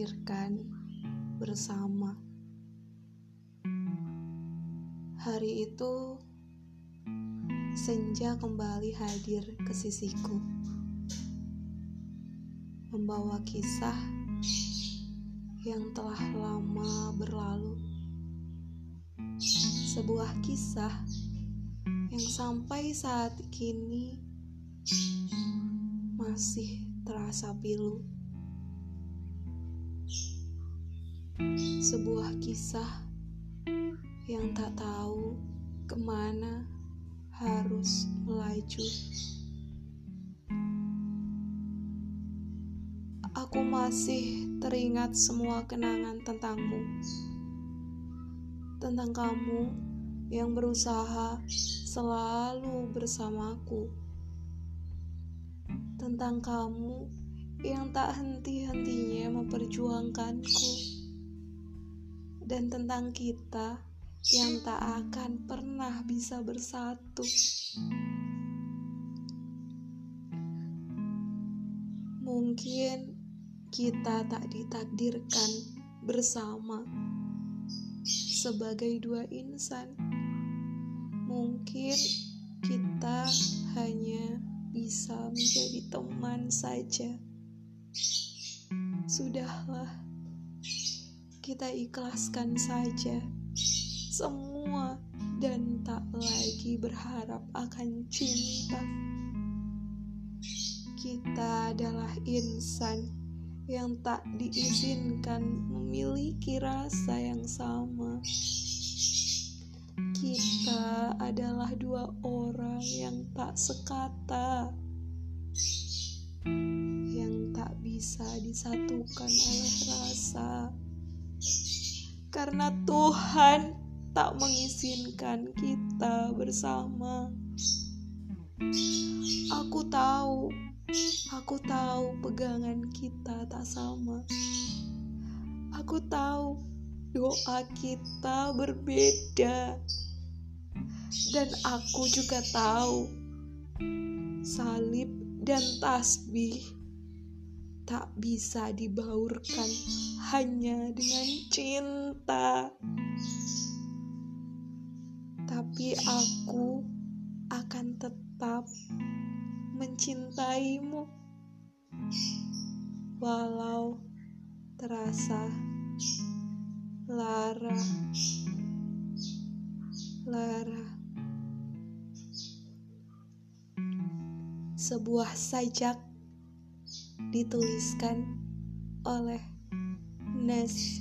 ditakdirkan bersama. Hari itu, senja kembali hadir ke sisiku, membawa kisah yang telah lama berlalu. Sebuah kisah yang sampai saat kini masih terasa pilu. Sebuah kisah yang tak tahu ke mana harus melaju. Aku masih teringat semua kenangan tentangmu, tentang kamu yang berusaha selalu bersamaku, tentang kamu yang tak henti-hentinya memperjuangkanku, dan tentang kita yang tak akan pernah bisa bersatu. Mungkin kita tak ditakdirkan bersama sebagai dua insan. Mungkin kita hanya bisa menjadi teman saja. Sudahlah, kita ikhlaskan saja semua dan tak lagi berharap akan cinta. Kita adalah insan yang tak diizinkan memiliki rasa yang sama. Kita adalah dua orang yang tak sekata, yang tak bisa disatukan oleh karena Tuhan tak mengizinkan kita bersama. Aku tahu Aku tahu pegangan kita tak sama. Aku tahu doa kita berbeda. Dan aku juga tahu salib dan tasbih tak bisa dibaurkan hanya dengan cinta. Tapi aku akan tetap mencintaimu, walau terasa lara, lara. Sebuah sajak dituliskan oleh Nes